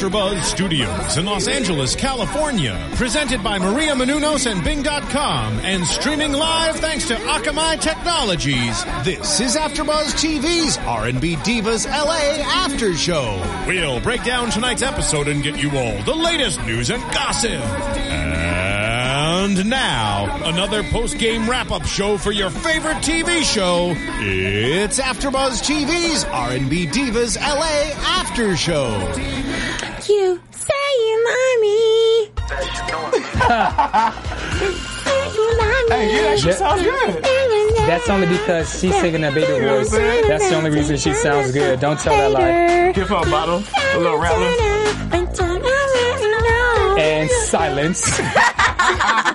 AfterBuzz Studios in Los Angeles, California, presented by Maria Menounos and Bing.com, and streaming live thanks to Akamai Technologies. This is AfterBuzz TV's R&B Divas LA After Show. We'll break down tonight's episode and get you all the latest news and gossip. And now, another post-game wrap-up show for your favorite TV show. It's AfterBuzz TV's R&B Divas LA After Show. You say you love me. Hey, you actually sound good. That's only because she's singing a baby voice. That's the only reason she sounds good. Don't tell that lie. Give her a bottle, a little rattler. And silence.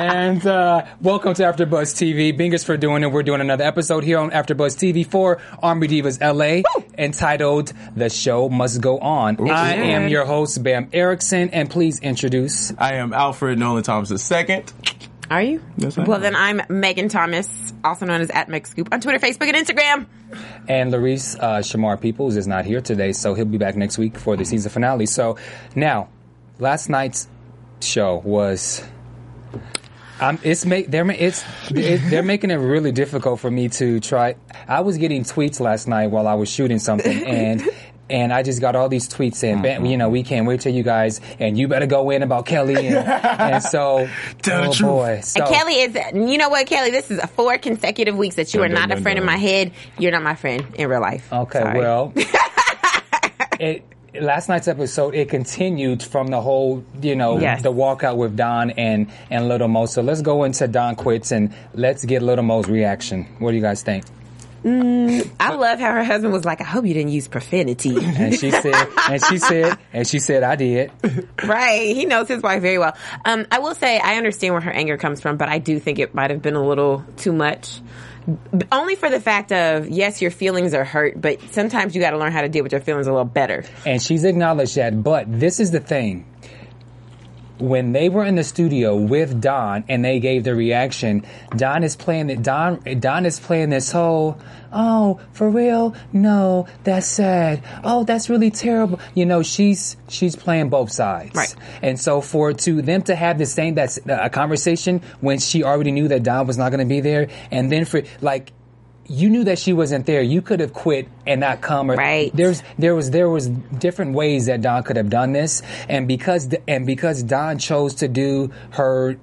and uh, welcome to AfterBuzz TV. Bingers for doing it. We're doing another episode here on AfterBuzz TV for R&B Divas LA, entitled "The Show Must Go On." I am your host Bam Erickson, and please introduce. I am Alfred Nolan Thomas II. Are you? Yes, I well, am. then I'm Megan Thomas, also known as at McScoop on Twitter, Facebook, and Instagram. And Larice uh, Shamar Peoples is not here today, so he'll be back next week for the season finale. So now, last night's show was. Um, it's make they're it's it, they're making it really difficult for me to try. I was getting tweets last night while I was shooting something, and and I just got all these tweets saying, "Bam, you know, we can't wait till you guys, and you better go in about Kelly, and, and so Tell oh boy, so And Kelly is, you know what, Kelly? This is four consecutive weeks that you Dun, are dun, not a dun, friend in my head. You're not my friend in real life. Okay, Sorry. well, it, last night's episode it continued from the whole, you know, Yes. the walkout with Dawn and and Little Mo. So let's go into Dawn quits and let's get Little Mo's reaction. What do you guys think? I love how her husband was like, I hope you didn't use profanity. And she said, and she said, and she said, I did. right. He knows his wife very well. Um, I will say, I understand where her anger comes from, but I do think it might have been a little too much. Only for the fact of, yes, your feelings are hurt, but sometimes you got to learn how to deal with your feelings a little better. And she's acknowledged that. But this is the thing. When they were in the studio with Dawn and they gave the reaction, Dawn is playing it. Dawn Dawn is playing this whole, oh, for real? No, that's sad. Oh, that's really terrible. You know, she's she's playing both sides. Right. And so for to them to have the same that's a conversation when she already knew that Dawn was not going to be there, and then for like you knew that she wasn't there. You could have quit and not come. Or, Right. There's there was there was different ways that Dawn could have done this, and because and because Dawn chose to do her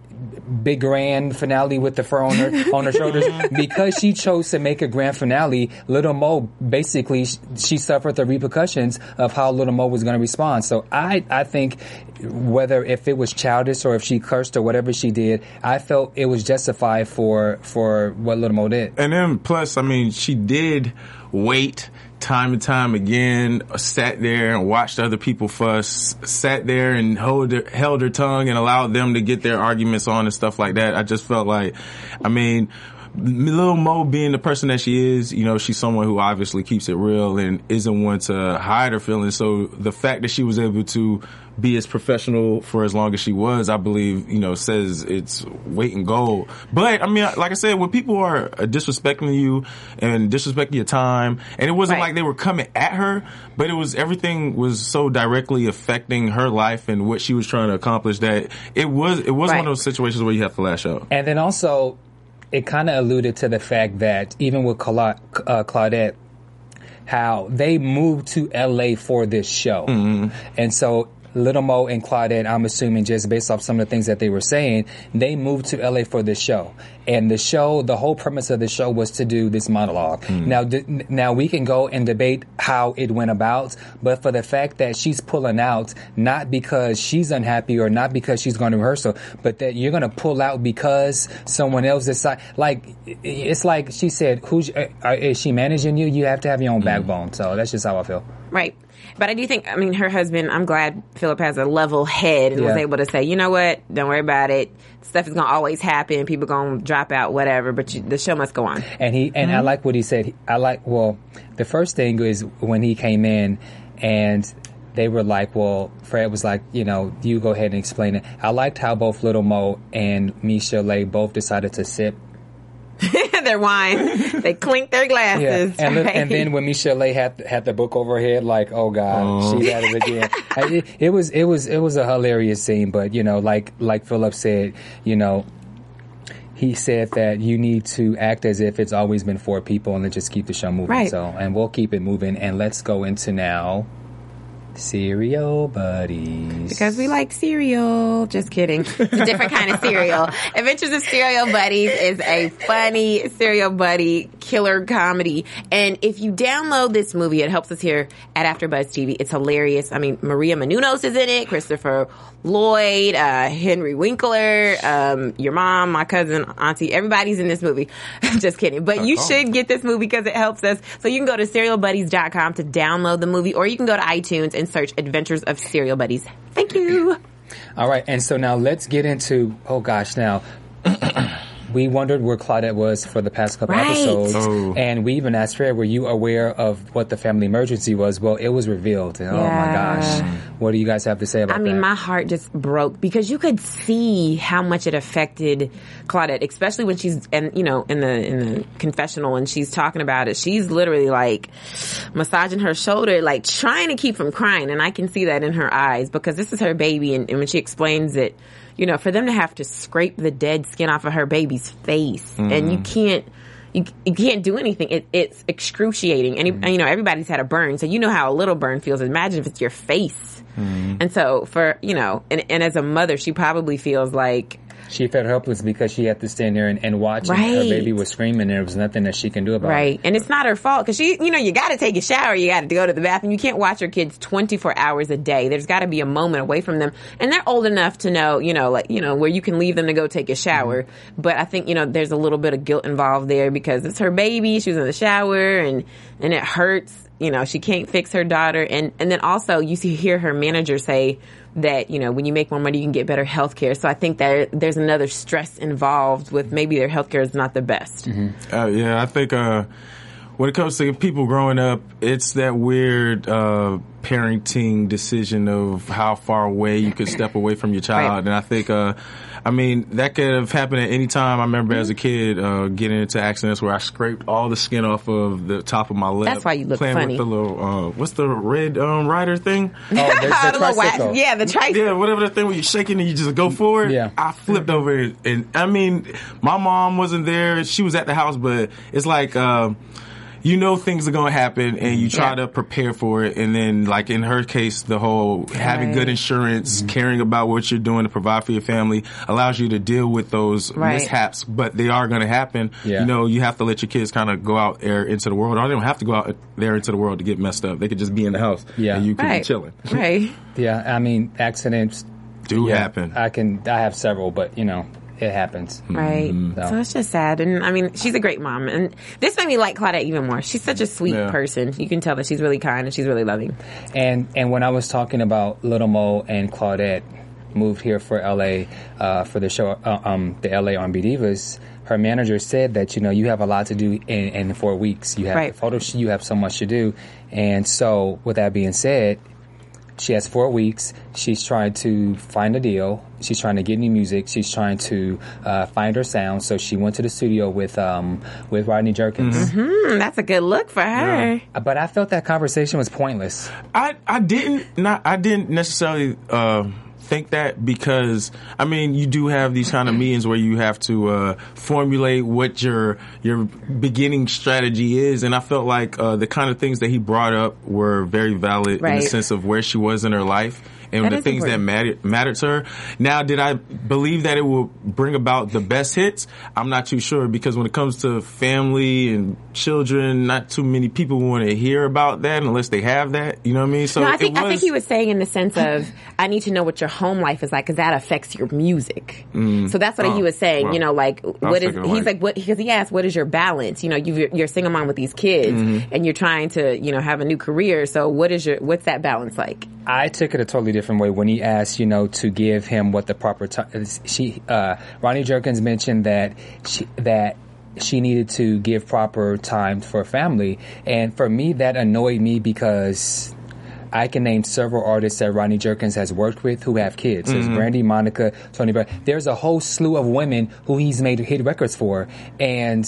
big grand finale with the fur on her on her shoulders. Because she chose to make a grand finale little mo basically she suffered the repercussions of how little mo was going to respond. So i i think whether if it was childish or if she cursed or whatever she did i felt it was justified for for what little mo did. And then plus, I mean, she did wait time and time again, sat there and watched other people fuss, sat there and hold her, held her tongue and allowed them to get their arguments on and stuff like that. I just felt like, I mean, Lil Mo being the person that she is, you know, she's someone who obviously keeps it real and isn't one to hide her feelings. So the fact that she was able to be as professional for as long as she was, I believe, you know, says it's weight and gold. But I mean, like I said, when people are uh, disrespecting you and disrespecting your time, and it wasn't Right. like they were coming at her, but it was everything was so directly affecting her life and what she was trying to accomplish that it was it was Right. one of those situations where you have to lash out. And then also, it kind of alluded to the fact that even with Cla- uh, Claudette, how they moved to LA for this show. And so Little Mo and Claudette, I'm assuming just based off some of the things that they were saying, they moved to LA for this show. And the show, the whole premise of the show was to do this monologue. Now, d- now we can go and debate how it went about, but for the fact that she's pulling out, not because she's unhappy or not because she's going to rehearsal, but that you're going to pull out because someone else decide. Like, it's like she said, who's, uh, uh, is she managing you? You have to have your own backbone. So that's just how I feel. Right. But I do think, I mean, her husband, I'm glad Philip has a level head and was able to say, you know what, don't worry about it. Stuff is going to always happen. People going to drop out, whatever, but you, the show must go on. And he and I mm-hmm. like what he said. I like well, the first thing is when he came in and they were like, well, Fred was like, you know, you go ahead and explain it. I liked how both Little Mo and Michel'le both decided to sip. their wine. they clink their glasses. and, li- right? and then when Michel'le had had the book over her head, like, oh god, oh. she's at it again. It, it was it was it was a hilarious scene, but you know, like like Philip said, you know. He said that you need to act as if it's always been four people and then just keep the show moving. Right. So, and we'll keep it moving. And let's go into now Serial Buddies. Because we like cereal. Just kidding. It's a different kind of cereal. Adventures of Serial Buddies is a funny cereal buddy killer comedy. And if you download this movie, it helps us here at AfterBuzz TV. It's hilarious. I mean, Maria Menounos is in it, Christopher Lloyd, uh, Henry Winkler, um, your mom, my cousin, auntie. Everybody's in this movie. Just kidding. But you should get this movie because it helps us. So you can go to serialbuddies.com to download the movie or you can go to iTunes and search Adventures of Serial Buddies. Thank you. All right, and so now let's get into. Oh gosh, now we wondered where Claudette was for the past couple Right. episodes, Oh. and we even asked Fred, "Were you aware of what the family emergency was?" Well, it was revealed. And, Oh my gosh, what do you guys have to say about that? I mean, that? my heart just broke because you could see how much it affected Claudette, especially when she's and you know in the in the confessional and she's talking about it. She's literally like massaging her shoulder, like trying to keep from crying, and I can see that in her eyes because this is her baby, and, and when she explains it, you know, for them to have to scrape the dead skin off of her baby's face, and you mm. can't. You, you can't do anything. It, it's excruciating, and, and mm. you know everybody's had a burn, so you know how a little burn feels. Imagine if it's your face. Mm. And so for, you know, and, and as a mother, she probably feels like, she felt helpless because she had to stand there and, and watch, and her baby was screaming, and there was nothing that she can do about it. right. And it's not her fault because she, you know, you got to take a shower. You got to go to the bathroom. You can't watch your kids 24 hours a day. There's got to be a moment away from them. And they're old enough to know, you know, like, you know, where you can leave them to go take a shower. Mm-hmm. But I think, you know, there's a little bit of guilt involved there because it's her baby. She was in the shower and, and it hurts. You know, she can't fix her daughter. And, and then also you see, hear her manager say, that you know when you make more money you can get better health care so i think that there's another stress involved with maybe their health care is not the best Uh, yeah, I think uh, when it comes to people growing up, it's that weird uh, parenting decision of how far away you could step away from your child. Right. And I think, uh, I mean, that could have happened at any time. I remember as a kid uh, getting into accidents where I scraped all the skin off of the top of my lip. That's why you look playing funny. With the little, uh, what's the red um, rider thing? Oh, the, the The little wax- tricycle. yeah the tricycle Yeah, whatever the thing where you're shaking and you just go forward. Yeah. I flipped over and I mean, my mom wasn't there. She was at the house, but it's like, um, you know things are going to happen and you try Yeah. to prepare for it. And then like in her case, the whole having good Right. insurance, mm-hmm. caring about what you're doing to provide for your family allows you to deal with those Right. mishaps, but they are going to happen. Yeah. You know, you have to let your kids kind of go out there into the world. Or they don't have to go out there into the world to get messed up. They could just be in the house Yeah. and you can right be chilling. right Yeah, I mean, accidents Do yeah, happen. I can, I have several, but you know, it happens. Right. So- So it's just sad. And I mean, she's a great mom. And this made me like Claudette even more. She's such a sweet Yeah. person. You can tell that she's really kind and she's really loving. And and when I was talking about Little Mo and Claudette moved here for LA uh, for the show, uh, um, the LA R&B Divas, her manager said that you know you have a lot to do in, in four weeks. You have Right. photo shoot, you have so much to do, and so with that being said. She has four weeks. She's trying to find a deal. She's trying to get new music. She's trying to uh, find her sound. So she went to the studio with um, with Rodney Jerkins. Hmm, that's a good look for her. But I felt that conversation was pointless. I I didn't not I didn't necessarily uh, think that because I mean you do have these kind of meetings where you have to uh, formulate what your your beginning strategy is, and I felt like uh, the kind of things that he brought up were very valid in Right. the sense of where she was in her life and That the is things that important. matter matter to her. Now, did I believe that it will bring about the best hits? I'm not too sure because when it comes to family and children, not too many people want to hear about that unless they have that. You know what I mean? So No, I it think I think he was saying in the sense of I need to know what your home life is like because that affects your music. So that's what Oh, he was saying. wow. You know, like what is he's like- like what because he asked what is your balance? You know, you you're a single mom with these kids Mm-hmm. and you're trying to you know have a new career. So what is your what's that balance like? I took it a totally different way when he asked, you know, to give him what the proper time. She, uh, Rodney Jerkins mentioned that she, that she needed to give proper time for family, and for me, that annoyed me because. I can name several artists that Rodney Jerkins has worked with who have kids. There's Brandy, Monica, Tony Brown. There's a whole slew of women who he's made hit records for, and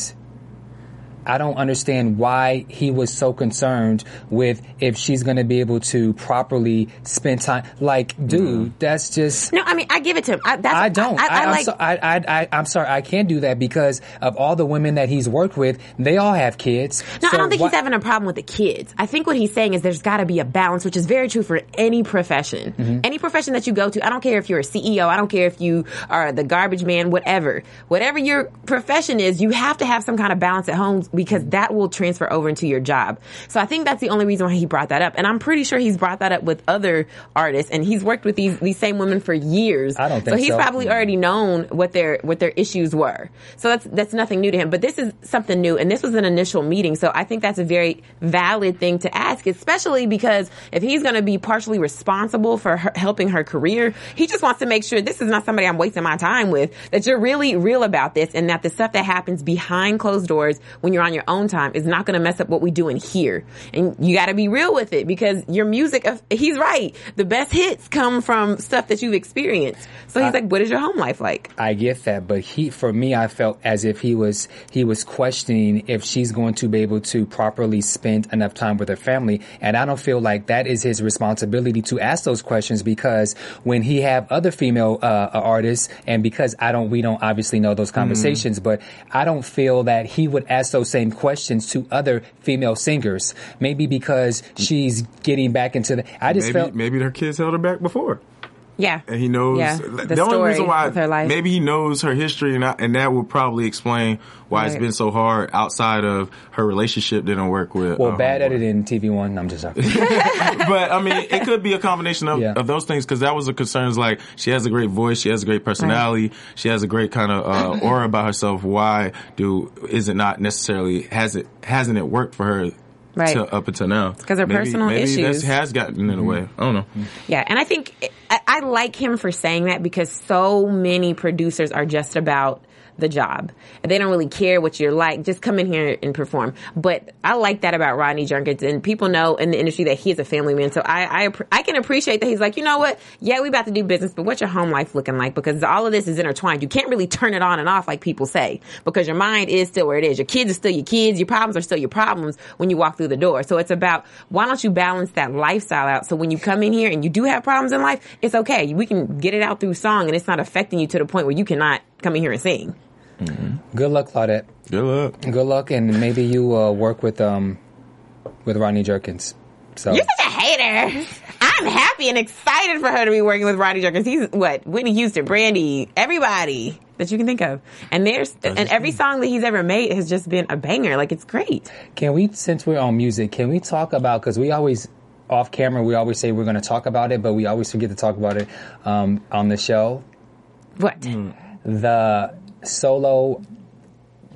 I don't understand why he was so concerned with if she's going to be able to properly spend time. Like, dude, that's just. No, I mean I give it to him. I, that's, I don't. I, I, I, am like. so, I, I, I, I'm sorry. I can't do that because of all the women that he's worked with. They all have kids. No, So I don't think why- he's having a problem with the kids. I think what he's saying is there's got to be a balance, which is very true for any profession. Mm-hmm. Any profession that you go to, I don't care if you're a CEO, I don't care if you are the garbage man, whatever. Whatever your profession is, you have to have some kind of balance at home because mm-hmm. that will transfer over into your job. So I think that's the only reason why he brought that up. And I'm pretty sure he's brought that up with other artists and he's worked with these these same women for years. I don't think so he's so. probably mm-hmm. already known what their what their issues were. So that's that's nothing new to him. But this is something new, and this was an initial meeting. So I think that's a very valid thing to ask, especially because if he's going to be partially responsible for her, helping her career, he just wants to make sure this is not somebody I'm wasting my time with. That you're really real about this, and that the stuff that happens behind closed doors when you're on your own time is not going to mess up what we do in here. And you got to be real with it because your music. Uh, he's right. The best hits come from stuff that you've experienced. So he's like, "What is your home life like?" I get that, but he, for me, I felt as if he was, he was questioning if she's going to be able to properly spend enough time with her family. And I don't feel like that is his responsibility to ask those questions because when he have other female, uh, uh artists and because I don't, we don't obviously know those mm-hmm. conversations, but I don't feel that he would ask those same questions to other female singers. Maybe because she's getting back into the, I just maybe felt, maybe her kids held her back before. Yeah, and he knows Yeah, the, the only story reason why with her life. maybe he knows her history and, I, and that would probably explain why it's been so hard outside of her relationship didn't work with well, uh, bad homeboy. at TV one. I'm just joking. but I mean, it could be a combination of, Yeah. of those things because that was the concerns. Like she has a great voice, she has a great personality, she has a great kind of uh, aura about herself. Why do is it not necessarily has it hasn't it worked for her? Right. To, up until now, 'cause her maybe, personal maybe issues. has gotten in the way. I don't know. Mm-hmm. Yeah, and I think I, I like him for saying that because so many producers are just about the job. They don't really care what you're like. Just come in here and perform. But I like that about Rodney Jerkins, and people know in the industry that he is a family man. So I, I I can appreciate that he's like, you know what? Yeah, we about to do business, but what's your home life looking like? Because all of this is intertwined. You can't really turn it on and off like people say because your mind is still where it is. Your kids are still your kids. Your problems are still your problems when you walk through the door. So it's about why don't you balance that lifestyle out? So when you come in here and you do have problems in life, it's okay. We can get it out through song, and it's not affecting you to the point where you cannot come in here and sing. Good luck, Claudette. Good luck. Good luck, and maybe you uh, work with um with Rodney Jerkins. So You're such a hater. I'm happy and excited for her to be working with Rodney Jerkins. He's what Whitney Houston, Brandy, everybody that you can think of. And there's and every song that he's ever made has just been a banger. Like it's great. can we, since we're on music, can we talk about because we always off camera we always say we're going to talk about it, but we always forget to talk about it um, on the show. What? The solo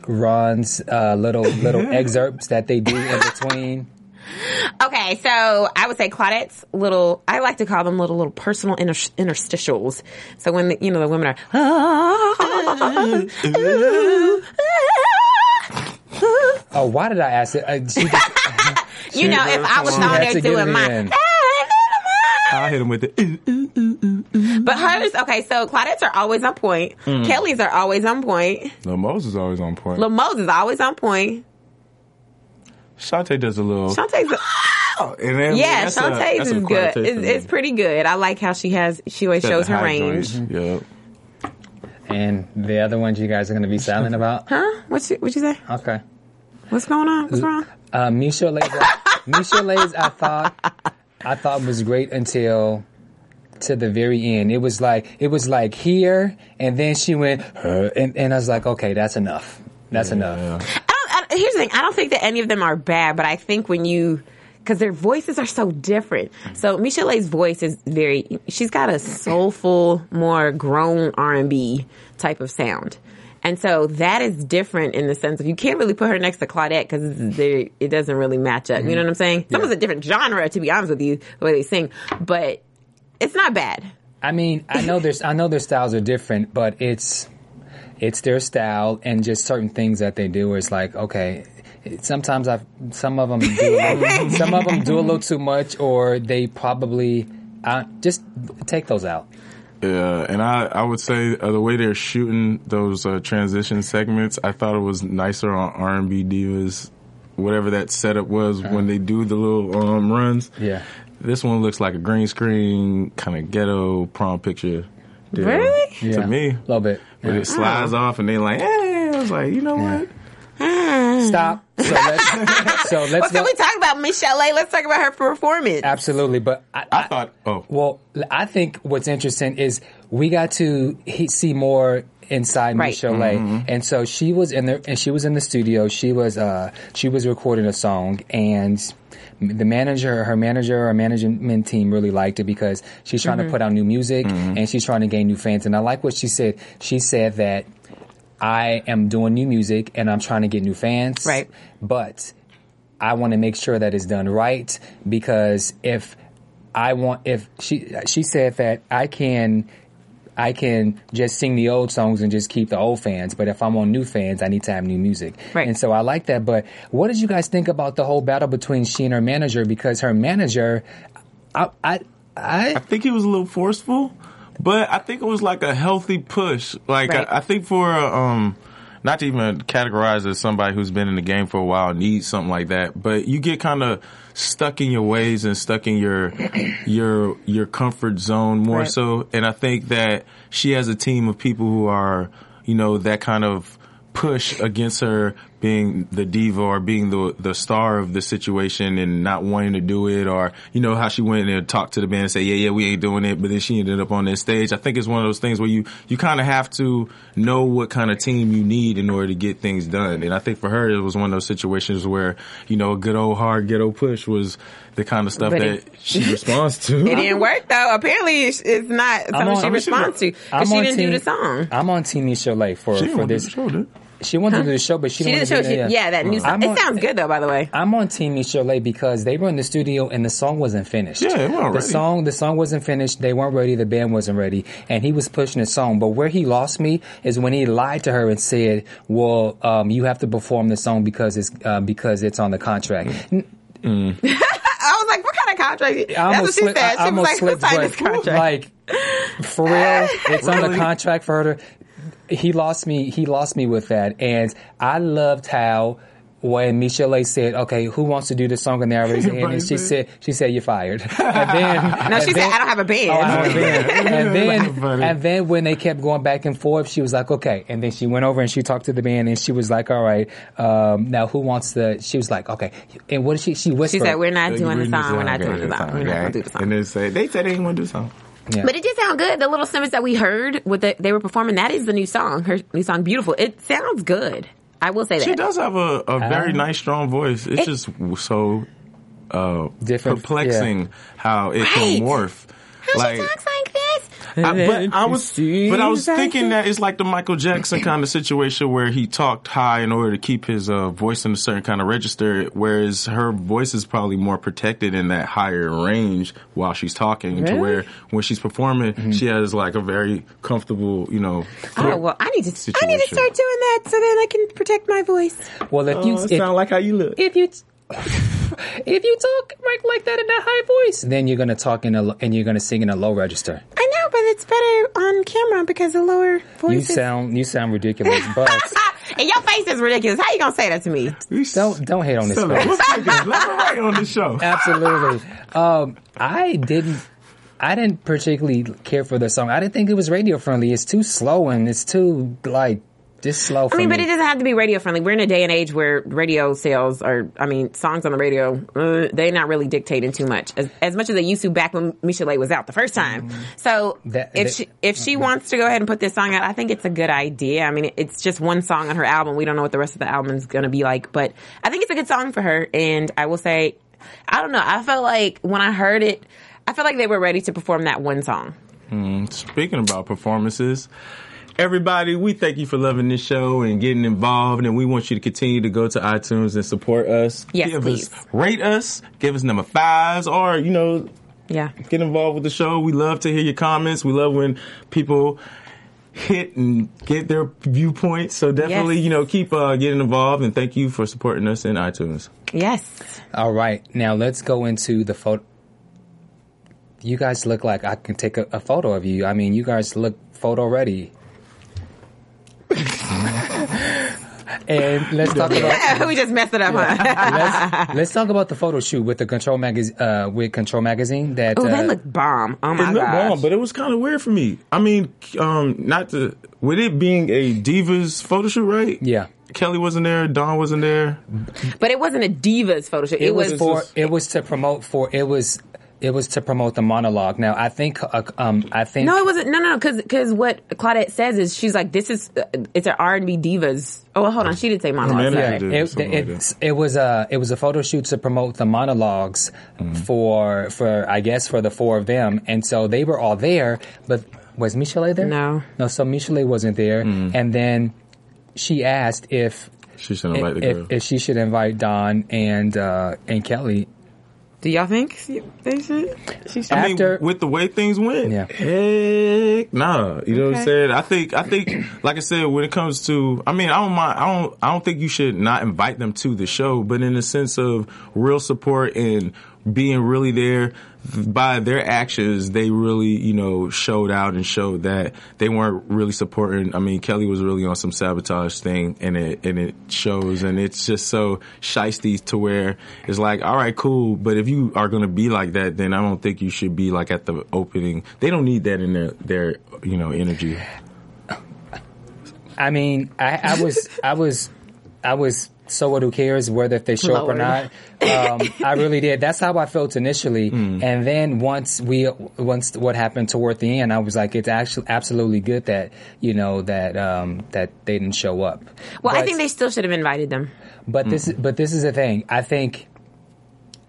runs, uh, little little excerpts that they do in between. Okay, so I would say Claudette's little. I like to call them little little personal inter- interstitials. So when the, you know the women are. Oh, why did I ask it? Uh, she just, You know, if I was She on there doing my. In. I hit him with it. But hers, okay, so Claudette's are always on point. Kelly's are always on point. No, Moses is always on point. Lil Moses is always on point. Chanté does a little. Chanté's, and then, yeah, that's a- Chanté's that's a is good. It's, it's pretty good. I like how she has, she always That's shows her high range. joint. Yep. and the other ones you guys are going to be silent about. Huh? What you, what you say? Okay. What's going on? What's wrong? Uh, Michel'le's, Misha Lays, I thought, I thought was great until to the very end. It was like it was like here, and then she went, "Huh," and and I was like, okay, that's enough. That's enough. I don't, I, here's the thing. I don't think that any of them are bad, but I think when you, because their voices are so different. So Michelle's voice is very. She's got a soulful, more grown R and B type of sound. And so that is different in the sense of you can't really put her next to Claudette because it doesn't really match up. You know what I'm saying? Some of a different genre, to be honest with you, the way they sing, but it's not bad. I mean, I know there's I know their styles are different, but it's it's their style and just certain things that they do is like okay. Sometimes I some of them do a little, some of them do a little too much, or they probably uh, just take those out. Yeah, and I, I would say uh, the way they're shooting those uh, transition segments, I thought it was nicer on R and B divas, whatever that setup was when they do the little um, runs. Yeah. This one looks like a green screen kind of ghetto prom picture. deal Really? To Yeah. me, a little bit. but Yeah. it slides off, and they like, hey, I was like, you know what? Hmm. Stop. So let's so let's can go. we talk about Michelle? Let's talk about her performance. Absolutely, but I, I thought, oh, Well, I think what's interesting is we got to he- see more inside Right. Michelle, mm-hmm. and so she was in there, and she was in the studio. She was uh, she was recording a song, and the manager, her manager, her management team really liked it because she's trying to mm-hmm. put out new music mm-hmm. and she's trying to gain new fans. And I like what she said. She said that I am doing new music and I'm trying to get new fans, Right. But I want to make sure that it's done right because if I want, if she, she said that I can, I can just sing the old songs and just keep the old fans. But if I'm on new fans, I need to have new music. Right. And so I like that. But what did you guys think about the whole battle between she and her manager? Because her manager, I, I, I I think he was a little forceful, but I think it was like a healthy push. Like Right. I, I think for um, not to even categorize as somebody who's been in the game for a while needs something like that, but you get kind of stuck in your ways and stuck in your your your comfort zone more Right. so. And I think that she has a team of people who are you know that kind of push against her being the diva or being the the star of the situation and not wanting to do it or you know how she went in and talked to the band and say yeah yeah we ain't doing it but then she ended up on that stage I think it's one of those things where you you kind of have to know what kind of team you need in order to get things done and I think for her it was one of those situations where you know a good old hard ghetto push was the kind of stuff But that it- she responds to It didn't work though. Apparently, it's it's not something on- she I'm responds to because she didn't do the song. I'm on Team Michelle for she for this. this show dude. She wanted to do the show, but she, She didn't didn't show. She, yeah, that new song. I'm It sounds good though. By the way, I'm on Team Michelle because they were in the studio and the song wasn't finished. Yeah, it wasn't the ready. song the song wasn't finished. They weren't ready. The band wasn't ready, and he was pushing the song. But where he lost me is when he lied to her and said, "Well, um, you have to perform the song because it's uh, because it's on the contract." N- I was like, "What kind of contract?" I That's what almost she slipped- said. I She was almost like, "Who slipped, signed but, this contract?" Like for real, it's on the contract for her to. He lost me. He lost me with that, and I loved how when Michelle said, "Okay, who wants to do the song?" and they raised their hand, and she said, "She said you're fired." And then No, she and said, "I don't have a band." Oh, I don't have a band. and then and then when they kept going back and forth, she was like, "Okay," and then she went over and she talked to the band, and she was like, "All right, um, now who wants the?" She was like, "Okay," and what did she? She whispered. She said, "We're not doing the song. We're not doing the song. We're not going to do the And song." then say they said they didn't want to do the song. Yeah. But it did sound good. The little snippets that we heard with the, they were performing, that is the new song. Her new song, "Beautiful." It sounds good. I will say that. She does have a, a very Um, nice, strong voice. It's It- just so uh, Different, perplexing how it Right. can morph. How like, she talks like this? I, but I was, but I was thinking that it's like the Michael Jackson kind of situation where he talked high in order to keep his uh, voice in a certain kind of register, whereas her voice is probably more protected in that higher range while she's talking. To where when she's performing, Mm-hmm. she has like a very comfortable, you know. Oh well, I need to. I need to start doing that so then I can protect my voice. Well, if you if, like how you look. if you if you talk like like that in a high voice, then you're gonna talk in a lo- and you're gonna sing in a low register. I know, but it's better on camera because the lower voice. You is- sound you sound ridiculous, but and your face is ridiculous. How you gonna say that to me? don't don't hate on this. So, face. let's take this. Let me on the show. Absolutely. Um, I didn't. I didn't particularly care for the song. I didn't think it was radio friendly. It's too slow and it's too like just slow. For I mean, me. but it doesn't have to be radio friendly. We're in a day and age where radio sales are, I mean, songs on the radio, uh, they're not really dictating too much. As, as much as they used to back when Michel'le was out the first time. Mm-hmm. So That- if that- she, if she mm-hmm. wants to go ahead and put this song out, I think it's a good idea. I mean, it's just one song on her album. We don't know what the rest of the album is going to be like, but I think it's a good song for her. And I will say, I don't know. I felt like when I heard it, I felt like they were ready to perform that one song. Hmm, speaking about performances, everybody, we thank you for loving this show and getting involved, and we want you to continue to go to iTunes and support us. Yes, give please. us, rate us, give us number fives, or you know, Yeah. get involved with the show. We love to hear your comments. We love when people hit and get their viewpoints. So definitely, Yes. you know, keep uh, getting involved, and thank you for supporting us in iTunes. Yes. All right, now let's go into the photo. You guys look like I can take a, a photo of you. I mean, you guys look photo ready. And let's talk about we just messed it up, huh? let's, let's talk about the photo shoot with the Control magazine uh, with Control magazine. That Oh, uh, that looked bomb. Oh my it looked god. bomb, but it was kind of weird for me. I mean, um, not to with it being a divas photo shoot, right? yeah. Kelly wasn't there, Dawn wasn't there. But it wasn't a divas photo shoot. It, It was was, for just- it was to promote for it was it was to promote the monologue. Now I think uh, um I think no, it wasn't. No, no, because because what Claudette says is she's like, this is uh, it's an R and B divas. Oh, well, hold on, she didn't say monologue. manager sorry. It, it, like it was a it was a photo shoot to promote the monologues Mm-hmm. for for I guess for the four of them, and so they were all there. But was Michel'le there? No. no. So Michel'le wasn't there, Mm-hmm. and then she asked if She should invite the if, if she should invite Dawn and uh, and Kelly. Do y'all think they should? She should. I mean, with the way things went, Yeah. heck, nah. You know what I'm Okay. saying? I think, I think, like I said, when it comes to, I mean, I don't mind. I don't, I don't think you should not invite them to the show, but in the sense of real support and being really there by their actions, they really, you know, showed out and showed that they weren't really supporting. I mean, Kelly was really on some sabotage thing and it, and it shows and it's just so shisty to where it's like, all right, cool. But if you are going to be like that, then I don't think you should be like at the opening. They don't need that in their, their, you know, energy. I mean, I, I was, I was, I was. So what? Who cares whether if they show up or not? Um, I really did. That's how I felt initially, Mm. and then once we, once what happened toward the end, I was like, it's actually absolutely good that you know that um, that they didn't show up. well, I think they still should have invited them. But this, is, but this is the thing. I think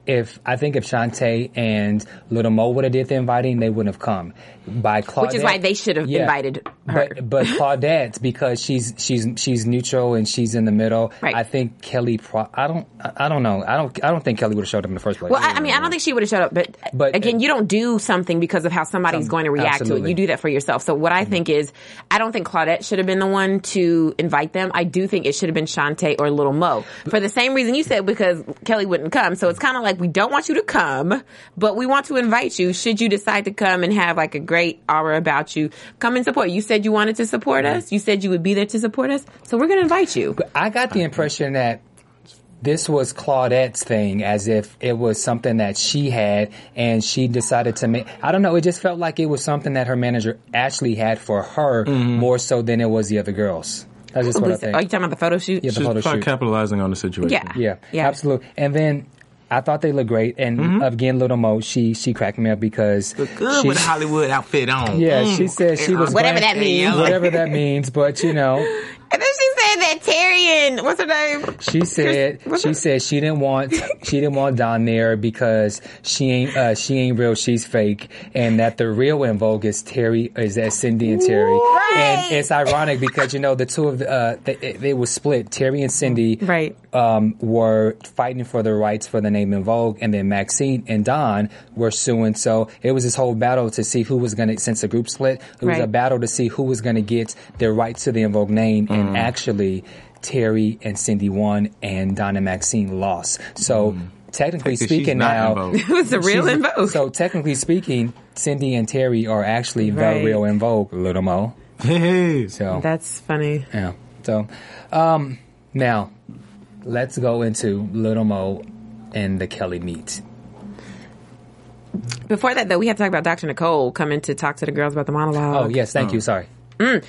if I think if Chanté and Little Mo would have did the inviting, they wouldn't have come. By Claudette, Which is why they should have invited her. But, but Claudette, because she's she's she's neutral and she's in the middle. Right. I think Kelly. Pro- I don't. I don't know. I don't. I don't think Kelly would have showed up in the first place. Well, I, I mean, I don't think she would have showed up, but, But, again, uh, you don't do something because of how somebody's Some- going to react to absolutely. Mm-hmm. it. You do that for yourself. So what I think is, I don't think Claudette should have been the one to invite them. I do think it should have been Chanté or Little Mo for the same reason you said because Kelly wouldn't come. So it's kind of like we don't want you to come, but we want to invite you. Should you decide to come and have like a great aura about you, come and support. You said you wanted to support Mm-hmm. us. You said you would be there to support us. So we're going to invite you. I got the impression that this was Claudette's thing, as if it was something that she had and she decided to make. I don't know. It just felt like it was something that her manager actually had for her more so than it was the other girls. That's just what I Listen, think. Are you talking about the photo shoot? Yeah, the She's photo probably shoot. capitalizing on the situation. Yeah. Yeah, Yeah. absolutely. And then I thought they looked great. And Mm-hmm. again, Little Mo, she she cracked me up because Good she, with a Hollywood outfit on. yeah, she said she was Whatever glad- that means. whatever that means. But you know, And then she said that Terry and what's her name? She said What's she her- said she didn't want she didn't want Dawn there because she ain't uh, she ain't real, she's fake, and that the real En Vogue is Terry is that Cindy and Terry, Right. and it's ironic because you know the two of the, uh they, they were split. Terry and Cindy Right. Um, were fighting for the rights for the name En Vogue, and then Maxine and Dawn were suing. So it was this whole battle to see who was going to since the group split. It was a battle to see who was going to get their rights to the En Vogue name, and actually. Terry and Cindy won, and Dawn and Maxine lost. So technically speaking, now. It was a real she's- En Vogue. So technically speaking, Cindy and Terry are actually Right. the real En Vogue, Little Mo. Hey, So That's funny. yeah. So um, now let's go into Little Mo and the Kelly meet. Before that, though, we have to talk about Dr. Nicole coming to talk to the girls about the monologue. Oh yes, thank you. Oh. Sorry. Mm.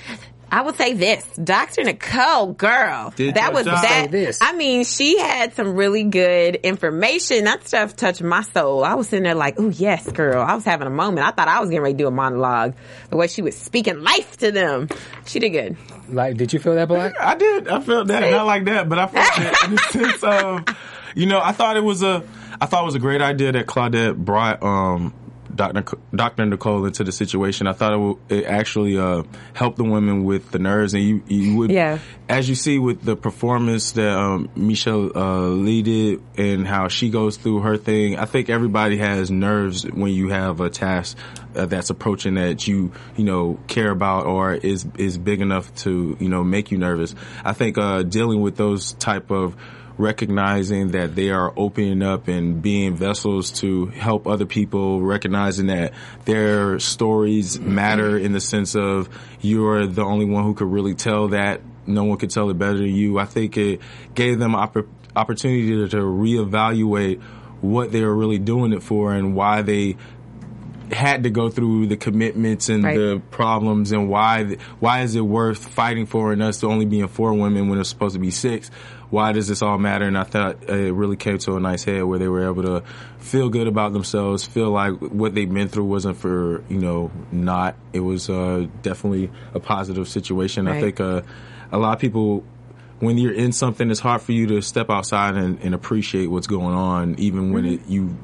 I would say this, Dr. Nicole, girl, Did that was job. that. This. I mean, she had some really good information. That stuff touched my soul. I was sitting there like, oh yes, girl. I was having a moment. I thought I was getting ready to do a monologue. The way she was speaking life to them, she did good. Like, did you feel that, Black? I did. I felt that. Not like that, but I felt it in the sense of, you know, I thought it was a, I thought it was a great idea that Claudette brought, um, Dr. Dr. Nicole into the situation. I thought it, w- it actually uh, helped the women with the nerves, and you, you would, Yeah. as you see with the performance that um, Michelle uh, Lee did and how she goes through her thing. I think everybody has nerves when you have a task uh, that's approaching that you you know care about or is is big enough to you know make you nervous. I think uh, dealing with those type of recognizing that they are opening up and being vessels to help other people, recognizing that their stories matter in the sense of you're the only one who could really tell that. No one could tell it better than you. I think it gave them oppor- opportunity to, to reevaluate what they were really doing it for and why they had to go through the commitments and Right. the problems and why why is it worth fighting for and us to only being four women when it's supposed to be six? Why does this all matter? And I thought it really came to a nice head where they were able to feel good about themselves, feel like what they've been through wasn't for you know not. It was uh, definitely a positive situation. I think uh, a lot of people when you're in something, it's hard for you to step outside and, and appreciate what's going on, even when it, you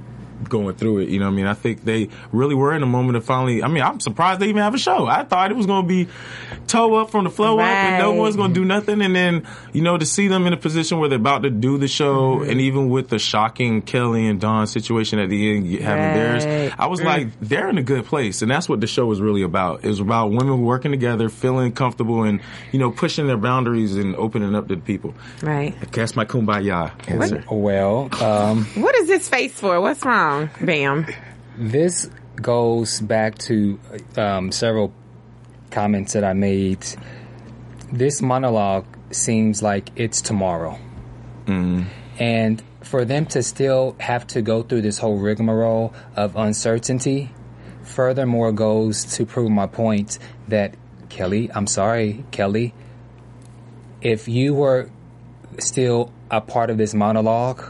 going through it. You know what I mean? I think they really were in a moment of finally, I mean, I'm surprised they even have a show. I thought it was going to be toe up from the flow up and no one's going to do nothing. And then, you know, to see them in a position where they're about to do the show Mm-hmm. and even with the shocking Kelly and Dawn situation at the end, having Right. theirs, I was like, they're in a good place. And that's what the show was really about. It was about women working together, feeling comfortable and, you know, pushing their boundaries and opening up to people. Right. That's my kumbaya answer. Well, um, What is this face for? What's wrong? Bam. this goes back to um, several comments that I made. This monologue seems like it's tomorrow. And for them to still have to go through this whole rigmarole of uncertainty, furthermore goes to prove my point that Kelly, I'm sorry, Kelly, if you were still a part of this monologue,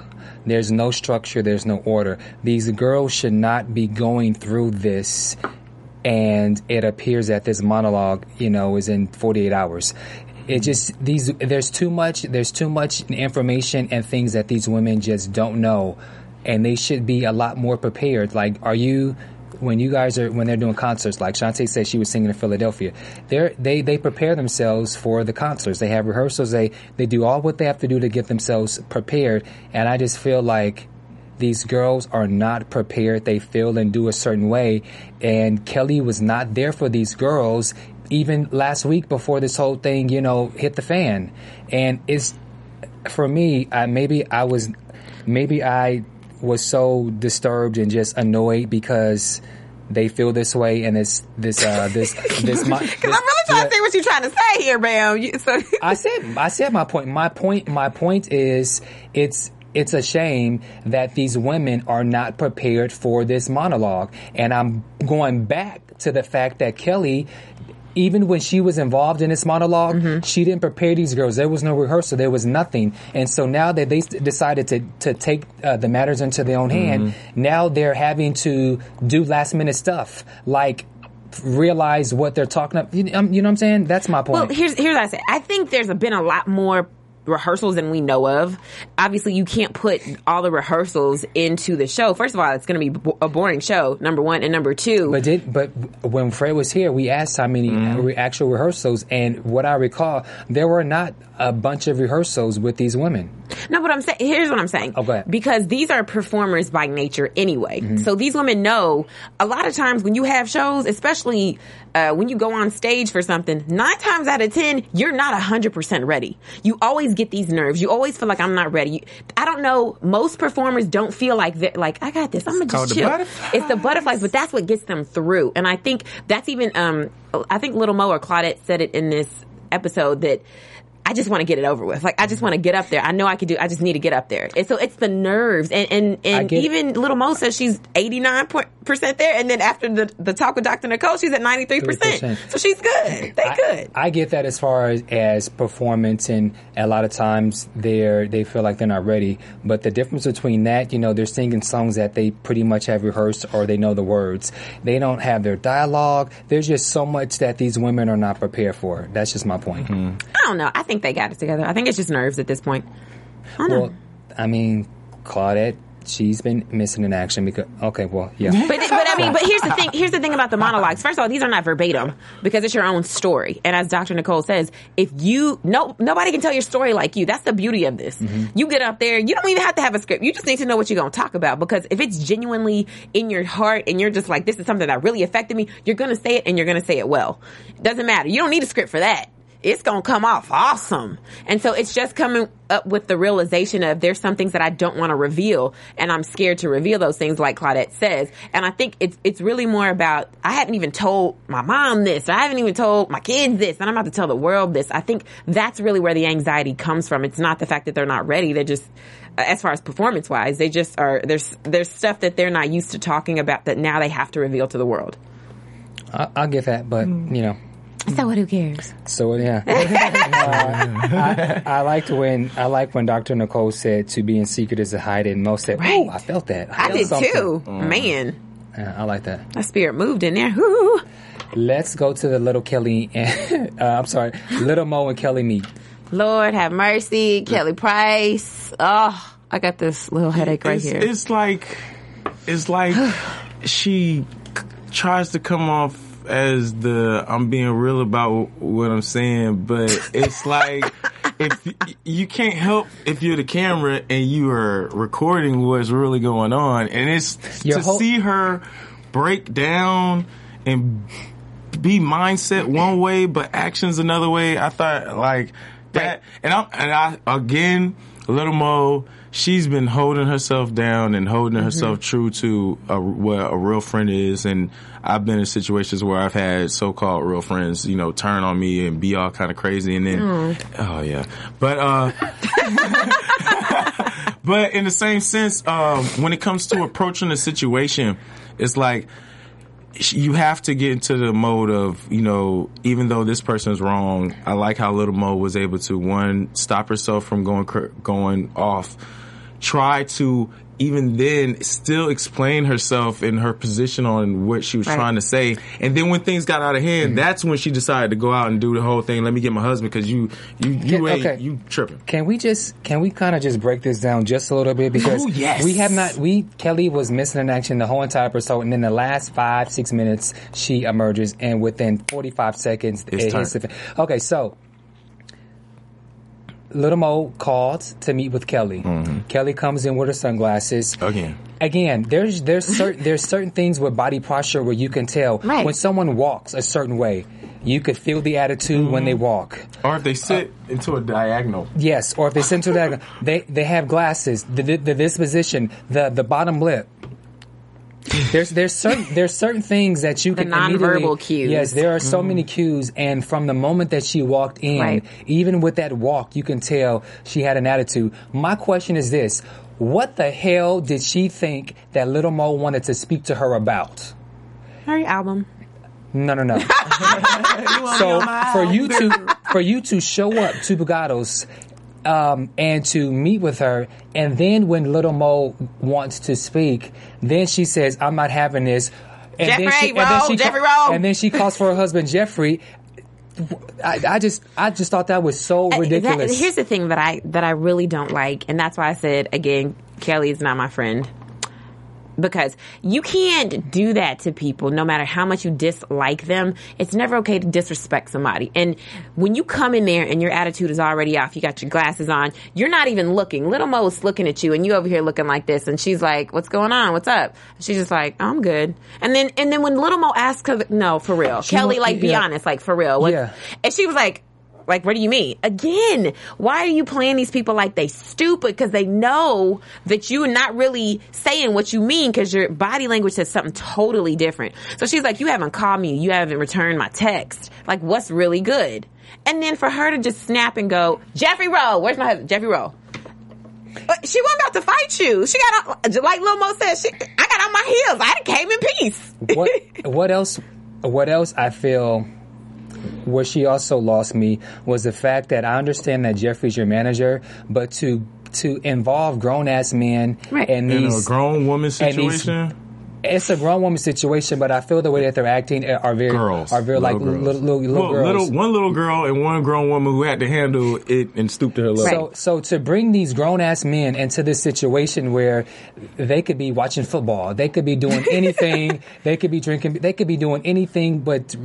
there's no structure, there's no order. These girls should not be going through this and it appears that this monologue, you know, is in 48 hours. It just these there's too much there's too much information and things that these women just don't know and they should be a lot more prepared. Like are you when you guys are when they're doing concerts, like Chanté said she was singing in Philadelphia, they they they prepare themselves for the concerts. They have rehearsals. They they do all what they have to do to get themselves prepared. And I just feel like these girls are not prepared. They feel and do a certain way. And Kelly was not there for these girls even last week before this whole thing, you know, hit the fan. And it's for me, I, maybe I was, maybe I was so disturbed and just annoyed because they feel this way and it's this, uh, this, this, my, Because I'm really trying to see what you're trying to say here, Bam. You, so, I said I said my point. My point my point is it's it's a shame that these women are not prepared for this monologue. And I'm going back to the fact that Kelly even when she was involved in this monolog she didn't prepare these girls. There was no rehearsal. There was nothing. And so now that they decided to to take uh, the matters into their own hand, now they're having to do last minute stuff like realize what they're talking about. You, um, you know what I'm saying? That's my point. Well, here's here's what I say. I think there's been a lot more rehearsals than we know of. Obviously, you can't put all the rehearsals into the show. First of all, it's going to be bo- a boring show. Number one and number two. But did but when Fred was here, we asked how many re- actual rehearsals, and what I recall, there were not a bunch of rehearsals with these women. No, but I'm saying here's what I'm saying. Oh. Because these are performers by nature anyway. So these women know a lot of times when you have shows, especially uh, when you go on stage for something, nine times out of ten, you're not hundred percent ready. You always get these nerves. You always feel like I'm not ready. You, I don't know. Most performers don't feel like that. Like I got this. I'm gonna called just chill. butterflies. It's the butterflies, but that's what gets them through. And I think that's even. Um, I think Little Mo or Claudette said it in this episode that I just want to get it over with. Like I just want to get up there. I know I can do. I just need to get up there. And so it's the nerves, and and, and get it. even little Mo says she's eighty nine percent there, and then after the the talk with Dr. Nicole, she's at ninety three percent. So she's good. They I, good. I get that as far as, as performance, and a lot of times they're they feel like they're not ready. But the difference between that, you know, they're singing songs that they pretty much have rehearsed or they know the words. They don't have their dialogue. There's just so much that these women are not prepared for. That's just my point. I don't know. I think they got it together. I think it's just nerves at this point. I don't know. Well, I mean, Claudette, she's been missing in action because. Okay, well, yeah. But, but I mean, but here's the thing. Here's the thing about the monologues. First of all, these are not verbatim because it's your own story. And as Dr. Nicole says, if you no nobody can tell your story like you. That's the beauty of this. Mm-hmm. You get up there. You don't even have to have a script. You just need to know what you're going to talk about because if it's genuinely in your heart and you're just like, this is something that really affected me, you're going to say it and you're going to say it well. It doesn't matter. You don't need a script for that it's gonna come off awesome. And so it's just coming up with the realization of there's some things that I don't want to reveal and I'm scared to reveal those things like Claudette says. And I think it's it's really more about I hadn't even told my mom this, or I haven't even told my kids this, and I'm about to tell the world this. I think that's really where the anxiety comes from. It's not the fact that they're not ready, they're just as far as performance wise, they just are there's there's stuff that they're not used to talking about that now they have to reveal to the world. I, I'll get that, but, mm. you know. So what who cares? So yeah, uh, I, I liked when I like when Dr. Nicole said to be in secret is to hide it. And Mo said, Right. "Oh, I felt that. I felt did something." too. Man. Yeah, I like that. My spirit moved in there. Whoo. Let's go to the little Kelly. And, uh, I'm sorry, little Mo and Kelly meet. Lord have mercy, Kelly Price. Oh, I got this little headache right it's, here. It's like, it's like she tries to come off as the I'm being real about what I'm saying, but it's like if you can't help if you're the camera and you are recording what's really going on, and it's Your to whole- see her break down and be mindset one way but actions another way. I thought like that, and I'm and I again, a little Mo. She's been holding herself down and holding herself true to a, what a real friend is, and I've been in situations where I've had so-called real friends, you know, turn on me and be all kind of crazy, and then, oh yeah, but uh, but in the same sense, um, when it comes to approaching a situation, it's like you have to get into the mode of, you know, even though this person's wrong, I like how Little Mo was able to one stop herself from going cr- going off, try to even then still explain herself and her position on what she was Right. trying to say. And then when things got out of hand, mm-hmm. that's when she decided to go out and do the whole thing. Let me get my husband because you you you Yeah, ain't okay. you tripping. Can we just can we kind of just break this down just a little bit because Oh, yes. we have not we Kelly was missing in action the whole entire episode and in the last five six minutes she emerges and within forty five seconds It's it hits time. the okay so Little Mo called to meet with Kelly. Mm-hmm. Kelly comes in with her sunglasses. Again. Again, there's there's certain there's certain things with body posture where you can tell Right. when someone walks a certain way. You could feel the attitude when they mm-hmm. walk. Or if they uh, sit into a diagonal. Yes, or if they center that, they they have glasses, the, the, the disposition, the the bottom lip. There's there's certain there's certain things that you The can nonverbal immediately- cues. Yes, there are so mm. many cues, and from the moment that she walked in, Right. even with that walk, you can tell she had an attitude. My question is this: What the hell did she think that Little Mo wanted to speak to her about? Her album. No, no, no. so for you to for you to show up to Bugatos um, and to meet with her, and then when Little Mo wants to speak, then she says, "I'm not having this." And then Jeffrey, she, and then she Jeffrey, ca- roll. And then she calls for her husband Jeffrey. I, I just, I just thought that was so Uh, that- ridiculous. here's the thing that I that I really don't like, and that's why I said again, Kelly is not my friend. Because you can't do that to people no matter how much you dislike them. It's never okay to disrespect somebody. And when you come in there and your attitude is already off, you got your glasses on, you're not even looking. Little Mo's looking at you and you over here looking like this and she's like, what's going on? What's up? And she's just like, "Oh, I'm good. And then, and then when Little Mo asks her, no, for real. Kelly, wa- like, be yeah. honest, like, for real. What- Yeah. And she was like, Like, what do you mean? Again, why are you playing these people like they stupid? Because they know that you're not really saying what you mean because your body language says something totally different. So she's like, you haven't called me. You haven't returned my text. Like, what's really good? And then for her to just snap and go, Jeffrey Rolle, where's my husband? Jeffrey Rolle. Uh, she wasn't about to fight you. She got, on, uh, like Lil Mo said, she, I got on my heels. I came in peace. what what else what else I feel where she also lost me was the fact that I understand that Jeffrey's your manager, but to to involve grown ass men Right. and In these a grown woman and these- situation, it's a grown woman situation, but I feel the way that they're acting eh, are very girls are very like Little little girls. little, little Well, girls. little- one little girl and one grown woman who had to handle it and stoop to her level. So, so to bring these grown ass men into this situation where they could be watching football, they could be doing anything, they could be drinking, they could be doing anything, but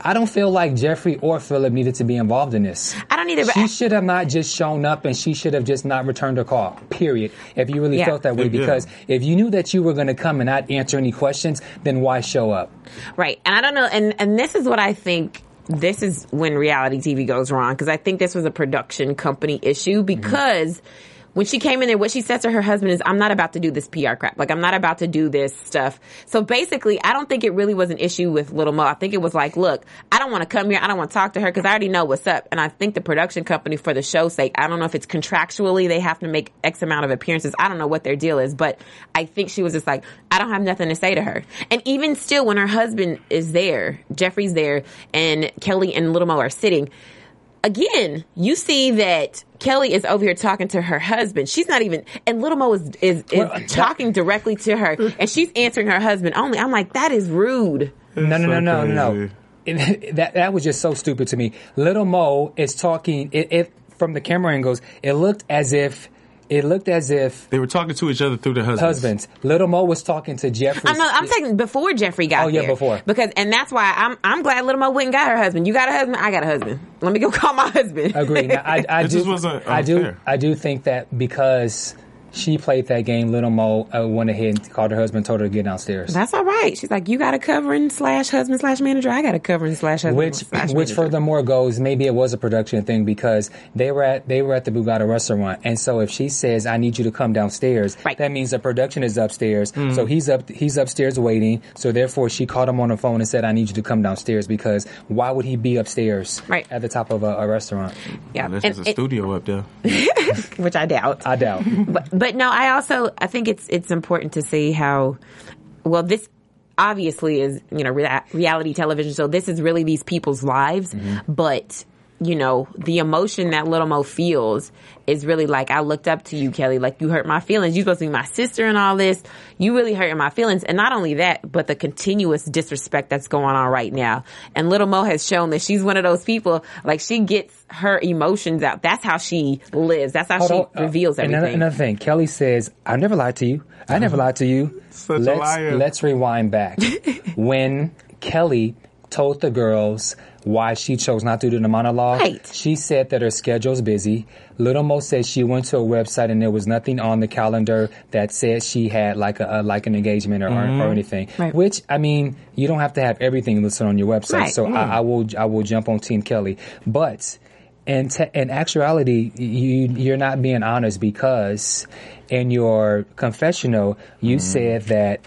I don't feel like Jeffrey or Philip needed to be involved in this. I don't either, She I- should have not just shown up and she should have just not returned her call. Period. If you really Yeah. felt that way, Yeah. because if you knew that you were going to come and not answer any questions, then why show up? Right. And I don't know. And, and this is what I think this is when reality TV goes wrong because I think this was a production company issue because mm-hmm. When she came in there, what she said to her husband is, I'm not about to do this PR crap. Like, I'm not about to do this stuff. So basically, I don't think it really was an issue with Little Mo. I think it was like, look, I don't want to come here. I don't want to talk to her because I already know what's up. And I think the production company, for the show's sake, I don't know if it's contractually they have to make X amount of appearances. I don't know what their deal is, but I think she was just like, I don't have nothing to say to her. And even still, when her husband is there, Jeffrey's there, and Kelly and Little Mo are sitting, again, you see that Kelly is over here talking to her husband. She's not even, and Little Mo is, is, is Well, that- talking directly to her, and she's answering her husband only. I'm like, that is rude. No, no, no, so no, no. crazy. It- that that was just so stupid to me. Little Mo is talking. It, it from the camera angles, it looked as if it looked as if They were talking to each other through their husbands. husbands. Little Mo was talking to Jeffrey. I'm, I'm saying before Jeffrey got Oh, yeah, there. before. Because, and that's why I'm, I'm glad Little Mo went and got her husband. You got a husband? I got a husband. Let me go call my husband. Agree. Now, I, I do. just wasn't I do. I do think that because she played that game, Little Mo uh, went ahead and called her husband, told her to get downstairs. That's all right. She's like, you got a covering slash husband slash manager. I got a covering slash husband which slash which manager. furthermore goes maybe it was a production thing because they were at they were at the Bugatti restaurant and so if she says I need you to come downstairs Right. that means the production is upstairs Mm-hmm. so he's up he's upstairs waiting so therefore she called him on the phone and said I need you to come downstairs because why would he be upstairs Right. at the top of a, a restaurant yeah, Unless And there's a it- studio up there. which I doubt. I doubt but but no, I also I think it's it's important to see how well this obviously is you know rea- reality television. So this is really these people's lives, mm-hmm. but you know the emotion that Little Mo feels is really like I looked up to you, Kelly. Like you hurt my feelings. You supposed to be my sister and all this. You really hurting my feelings, and not only that, but the continuous disrespect that's going on right now. And Little Mo has shown that she's one of those people. Like she gets her emotions out. That's how she lives. That's how Hold she on, uh, reveals everything. Another, another thing, Kelly says, "I never lied to you. I never lied to you." Such a let's liar. let's rewind back when Kelly told the girls why she chose not to do the monologue. Right. She said that her schedule's busy. Little Mo said she went to a website and there was nothing on the calendar that said she had like a, a like an engagement or, or, or mm-hmm. anything. Right. Which I mean, you don't have to have everything listed on your website. Right. So I, mm. I will I will jump on Team Kelly, but. In, te- in actuality, you you're not being honest because in your confessional you mm. said that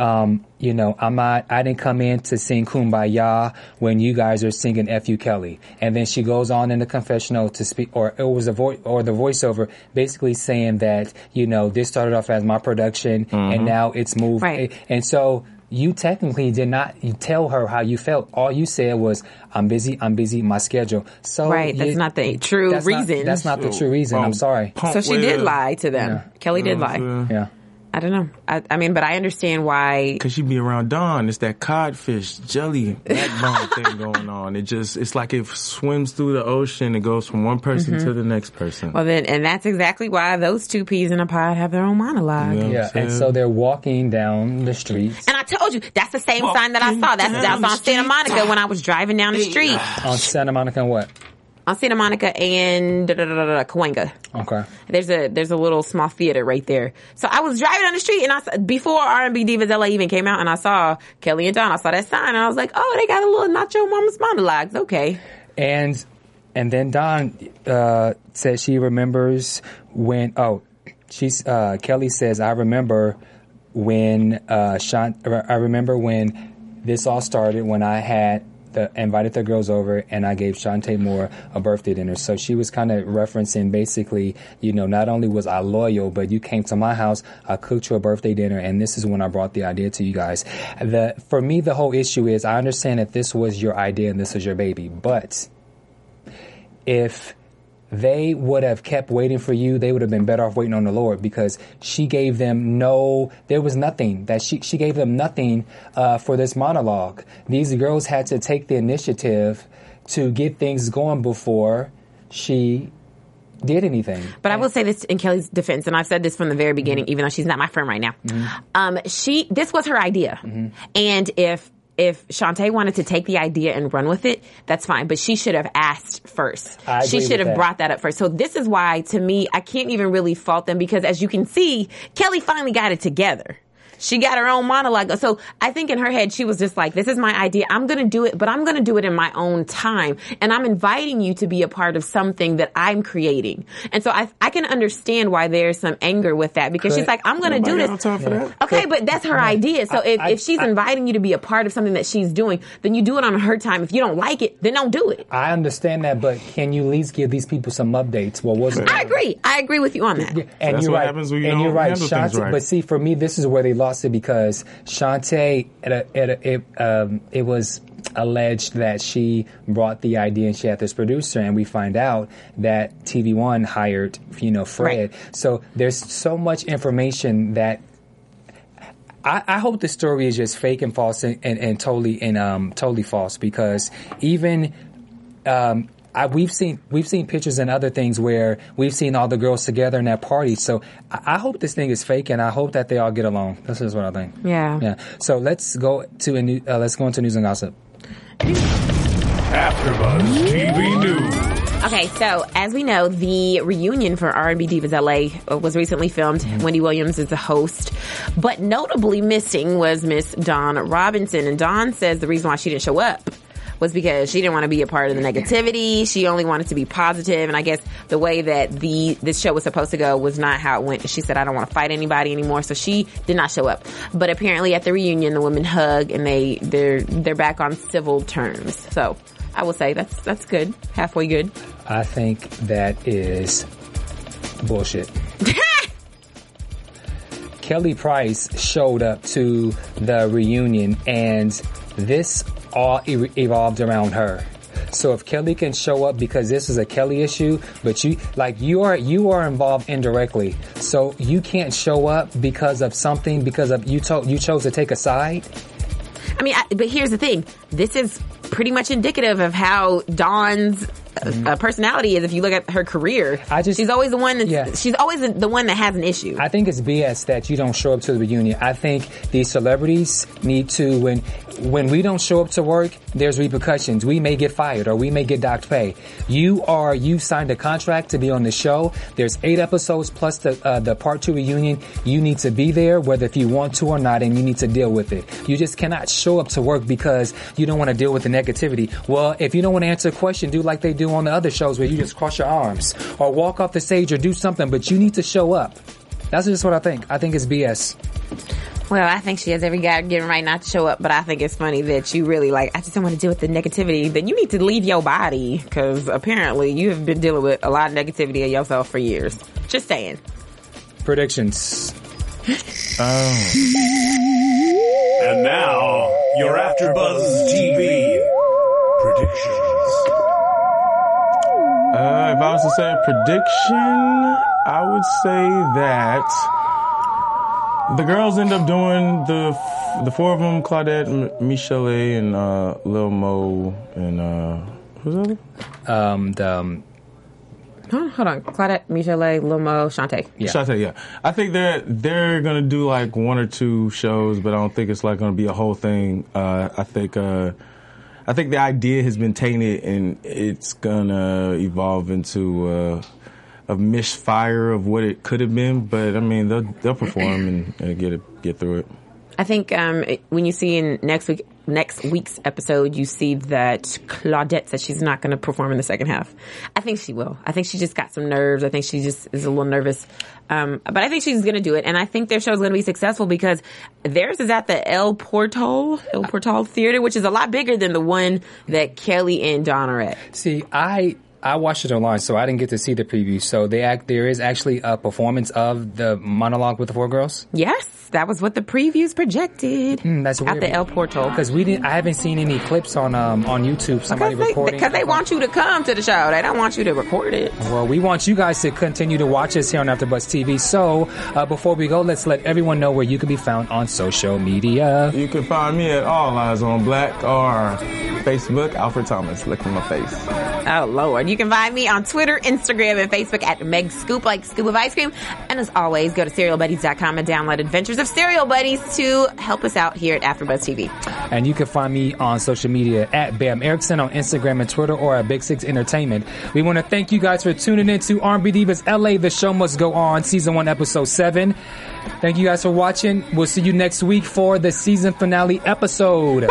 um, you know I'm not I didn't come in to sing Kumbaya when you guys are singing F U Kelly, and then she goes on in the confessional to speak, or it was a voice or the voiceover basically saying that you know this started off as my production and now it's moved, Right. and so you technically did not you tell her how you felt. All you said was, "I'm busy. I'm busy. My schedule." So Right, that's you- not the true that's not- reason. that's not the true reason. I'm sorry. So she did lie to them. Kelly did lie. Yeah. I don't know. I, I mean, but I understand why. Cause you be around Dawn, it's that codfish jelly backbone thing going on. It just, it's like it swims through the ocean. It goes from one person Mm-hmm. to the next person. Well, then, and that's exactly why those two peas in a pod have their own monologue. Yeah. Yeah, and so they're walking down the street. And I told you that's the same sign that I saw. That's that was on Santa Monica when I was driving down the street on Santa Monica and what? On Santa Monica and da, da, da, da, da, Cahuenga. Okay. There's a there's a little small theater right there. So I was driving down the street and I saw, before R&B Divas LA even came out and I saw Kelly and Dawn. I saw that sign and I was like, oh, they got a little Nacho Mama's monologues. Okay. And and then Dawn uh, says she remembers when. Oh, she's uh, Kelly says I remember when uh, Sean. I remember when this all started when I had the, invited the girls over and I gave Chanté Moore a birthday dinner. So she was kind of referencing basically, you know, not only was I loyal, but you came to my house, I cooked you a birthday dinner, and this is when I brought the idea to you guys. The for me, the whole issue is I understand that this was your idea and this is your baby, but if they would have kept waiting for you. They would have been better off waiting on the Lord because she gave them no, there was nothing that she, she gave them nothing uh, for this monologue. These girls had to take the initiative to get things going before she did anything. But I will say this in Kelly's defense, and I've said this from the very beginning, Mm-hmm. even though she's not my friend right now. Um, she, this was her idea. Mm-hmm. And if, if Chanté wanted to take the idea and run with it, that's fine. But she should have asked first. She should have that. brought that up first. So this is why, to me, I can't even really fault them because as you can see, Kelly finally got it together. She got her own monologue. So I think in her head, she was just like, this is my idea. I'm going to do it, but I'm going to do it in my own time. And I'm inviting you to be a part of something that I'm creating. And so I, I can understand why there's some anger with that because she's like, I'm going to do this. time for that. Okay, but that's her idea. So if, I- if she's I- inviting you to be a part of something that she's doing, then you do it on her time. If you don't like it, then don't do it. I understand that, but can you at least give these people some updates? What was it? I agree. I agree with you on that. And That's you're what right. happens when you and don't you're right, handle things Chanté. right. But see, for me, this is where they lost it because Chanté, at a, at a, it, um, it was alleged that she brought the idea and she had this producer, and we find out that TV One hired, you know, Fred. So there's so much information that I, I hope the story is just fake and false and, and, and totally and um, totally false because even um, I, we've seen we've seen pictures and other things where we've seen all the girls together in that party. So I, I hope this thing is fake and I hope that they all get along. This is what I think. Yeah. Yeah. So let's go to a new, uh, let's go into news and gossip. AfterBuzz TV News. Okay, so as we know, the reunion for R&B Divas LA was recently filmed. Wendy Williams is the host, but notably missing was Miss Dawn Robinson. And Dawn says the reason why she didn't show up was because she didn't want to be a part of the negativity. She only wanted to be positive, and I guess the way that the this show was supposed to go was not how it went. She said, "I don't want to fight anybody anymore," so she did not show up. But apparently, at the reunion, the women hug and they they're they're back on civil terms. So I will say that's that's good, halfway good. I think that is bullshit. Kelly Price showed up to the reunion and this all e- evolved around her. So if Kelly can show up because this is a Kelly issue, but you like you are you are involved indirectly, so you can't show up because of something because of you told you chose to take a side. I mean, I, but here's the thing. This is pretty much indicative of how Dawn's uh, uh, personality is. If you look at her career, Mm-hmm. I just- she's always the one. That's, Yeah. She's always the- the one that has an issue. I think it's BS that you don't show up to the reunion. I think these celebrities need to when when we don't show up to work, there's repercussions. We may get fired or we may get docked pay. You are you signed a contract to be on the show. There's eight episodes plus the uh, the part two reunion. You need to be there whether if you want to or not, and you need to deal with it. You just cannot show up to work because you don't want to deal with the negativity. Well, if you don't want to answer a question, do like they do on the other shows where you just cross your arms or walk off the stage or do something, but you need to show up. That's just what I think. I think it's BS. well, I think she has every God given right not to show up. But I think it's funny that you really like. I just don't want to deal with the negativity. Then you need to leave your body because apparently you have been dealing with a lot of negativity of yourself for years. Just saying. Predictions. And now, your AfterBuzz TV predictions. Uh, if I was to say a prediction, I would say that the girls end up doing the the four of them: Claudette, M- Michel'le, and uh, Lil Mo, and uh, who's the other? Um, the, um, Huh? Hold on. Claudette, Michel'le, Lomo, Chanté. Yeah. Should I say yeah? I think that they're gonna do like one or two shows, but I don't think it's like gonna be a whole thing. Uh, I think uh, I think the idea has been tainted, and it's gonna evolve into uh, a misfire of what it could have been. But I mean, they'll they'll perform and, and get it get through it. I think um, when you see in next week next week's episode, you see that Claudette says she's not going to perform in the second half. I think she will. I think she just got some nerves. I think she just is a little nervous. Um, but I think she's going to do it. And I think their show is going to be successful because theirs is at the El Portal, El Portal Theater, which is a lot bigger than the one that Kelly and Dawn are at. See, I I watched it online, so I didn't get to see the preview. So they act there is actually a performance of the monologue with the four girls. Yes, that was what the previews projected. Mm, that's at the El Portal. because we didn't. I haven't seen any clips on um on YouTube. Somebody Because they, recording because they want you to come to the show. They don't want you to record it. Well, we want you guys to continue to watch us here on AfterBuzz TV. So uh, before we go, let's let everyone know where you can be found on social media. You can find me at All Eyes on Black or Facebook, Alfred Thomas. Look at my face. Oh Lord. You can find me on Twitter, Instagram, and Facebook at Meg Scoop, like scoop of ice cream. And as always, go to serialbuddies.com and download Adventures of Serial Buddies to help us out here at AfterBuzz TV. And you can find me on social media at Bam Erickson on Instagram and Twitter or at Big Six Entertainment. We want to thank you guys for tuning in to R&B Divas LA. The show must go on. Season one, episode seven. Thank you guys for watching. We'll see you next week for the season finale episode.